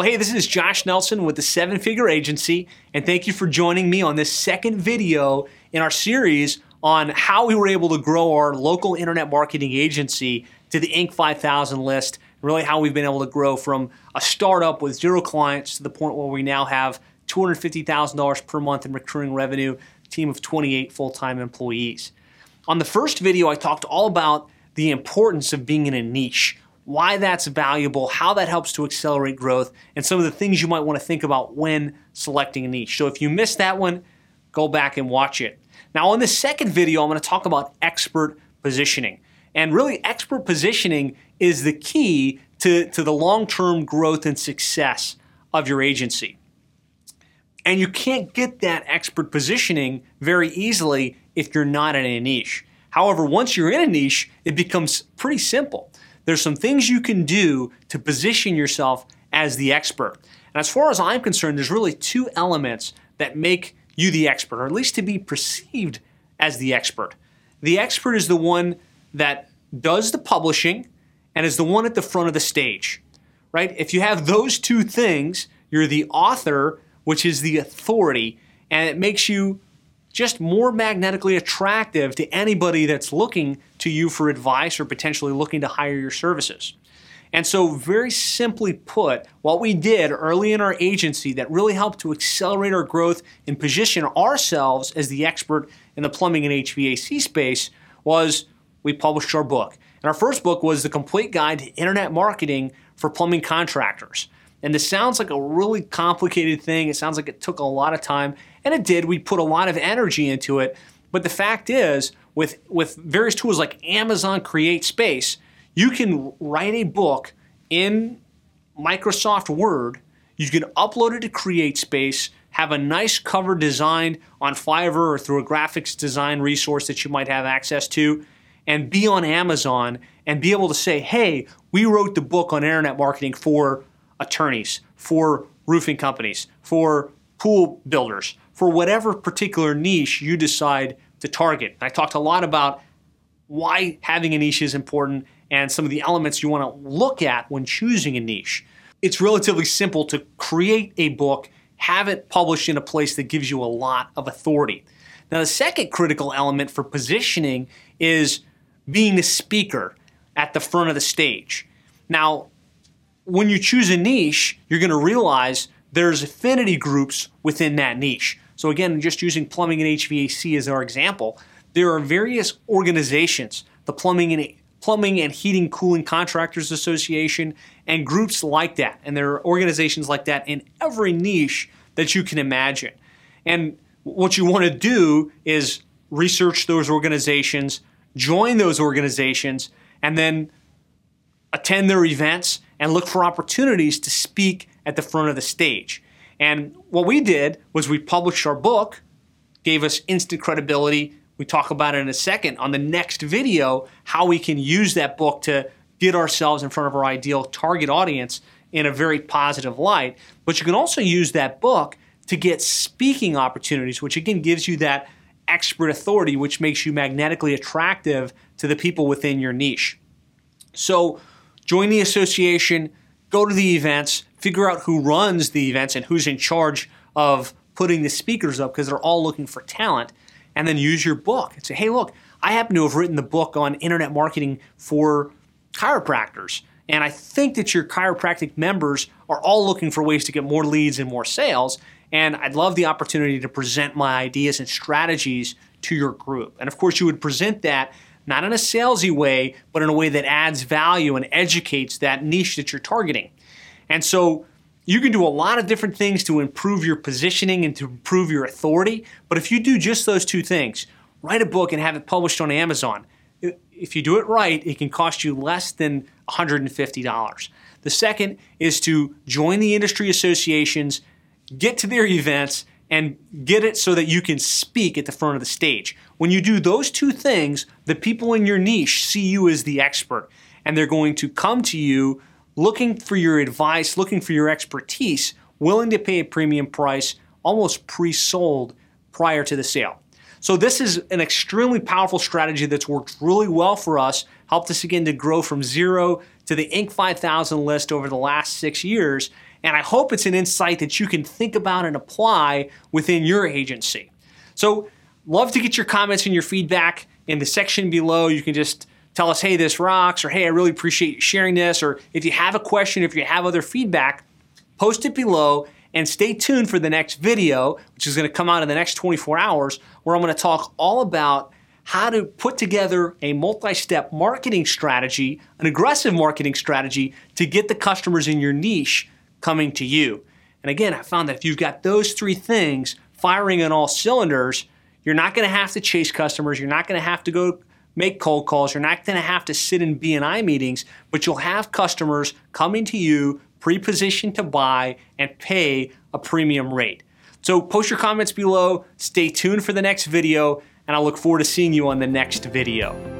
Well, hey, this is Josh Nelson with the Seven Figure Agency, and thank you for joining me on this second video in our series on how we were able to grow our local internet marketing agency to the Inc. 5000 list, really how we've been able to grow from a startup with zero clients to the point where we now have $250,000 per month in recurring revenue, team of 28 full-time employees. On the first video, I talked all about the importance of being in a niche why that's valuable, how that helps to accelerate growth, and some of the things you might want to think about when selecting a niche. So if you missed that one, go back and watch it. Now, on this second video, I'm going to talk about expert positioning. And really, expert positioning is the key to, to the long term growth and success of your agency. And you can't get that expert positioning very easily if you're not in a niche. However, once you're in a niche, it becomes pretty simple there's some things you can do to position yourself as the expert. And as far as I'm concerned, there's really two elements that make you the expert, or at least to be perceived as the expert. The expert is the one that does the publishing and is the one at the front of the stage, right? If you have those two things, you're the author, which is the authority, and it makes you just more magnetically attractive to anybody that's looking to you for advice or potentially looking to hire your services. And so, very simply put, what we did early in our agency that really helped to accelerate our growth and position ourselves as the expert in the plumbing and HVAC space was we published our book. And our first book was The Complete Guide to Internet Marketing for Plumbing Contractors. And this sounds like a really complicated thing. It sounds like it took a lot of time, and it did. We put a lot of energy into it. But the fact is, with, with various tools like Amazon CreateSpace, you can write a book in Microsoft Word. You can upload it to CreateSpace, have a nice cover designed on Fiverr or through a graphics design resource that you might have access to, and be on Amazon and be able to say, hey, we wrote the book on internet marketing for attorneys, for roofing companies, for pool builders, for whatever particular niche you decide to target. I talked a lot about why having a niche is important and some of the elements you want to look at when choosing a niche. It's relatively simple to create a book, have it published in a place that gives you a lot of authority. Now, the second critical element for positioning is being the speaker at the front of the stage. Now, when you choose a niche, you're going to realize there's affinity groups within that niche. So again, just using plumbing and HVAC as our example, there are various organizations, the Plumbing and Plumbing and Heating Cooling Contractors Association and groups like that. And there are organizations like that in every niche that you can imagine. And what you want to do is research those organizations, join those organizations, and then attend their events and look for opportunities to speak at the front of the stage. And what we did was we published our book, gave us instant credibility. We talk about it in a second on the next video how we can use that book to get ourselves in front of our ideal target audience in a very positive light. But you can also use that book to get speaking opportunities, which again gives you that expert authority, which makes you magnetically attractive to the people within your niche. So, join the association, go to the events, figure out who runs the events and who's in charge of putting the speakers up because they're all looking for talent, and then use your book and say, hey, look, I happen to have written the book on internet marketing for chiropractors. And I think that your chiropractic members are all looking for ways to get more leads and more sales. And I'd love the opportunity to present my ideas and strategies to your group. And of course, you would present that not in a salesy way, but in a way that adds value and educates that niche that you're targeting. And so you can do a lot of different things to improve your positioning and to improve your authority. But if you do just those two things, write a book and have it published on Amazon, if you do it right, it can cost you less than $150. The second is to join the industry associations, get to their events, and get it so that you can speak at the front of the stage. When you do those two things, the people in your niche see you as the expert, and they're going to come to you looking for your advice, looking for your expertise, willing to pay a premium price, almost pre sold prior to the sale. So, this is an extremely powerful strategy that's worked really well for us, helped us again to grow from zero to the Inc. 5000 list over the last six years. And I hope it's an insight that you can think about and apply within your agency. So, love to get your comments and your feedback in the section below. You can just tell us, hey, this rocks, or hey, I really appreciate you sharing this, or if you have a question, if you have other feedback, post it below and stay tuned for the next video, which is going to come out in the next 24 hours, where I'm going to talk all about how to put together a multi step marketing strategy, an aggressive marketing strategy to get the customers in your niche coming to you. And again, I found that if you've got those three things firing on all cylinders, you're not going to have to chase customers. You're not going to have to go make cold calls. You're not going to have to sit in BNI meetings, but you'll have customers coming to you pre-positioned to buy and pay a premium rate. So post your comments below, stay tuned for the next video, and I look forward to seeing you on the next video.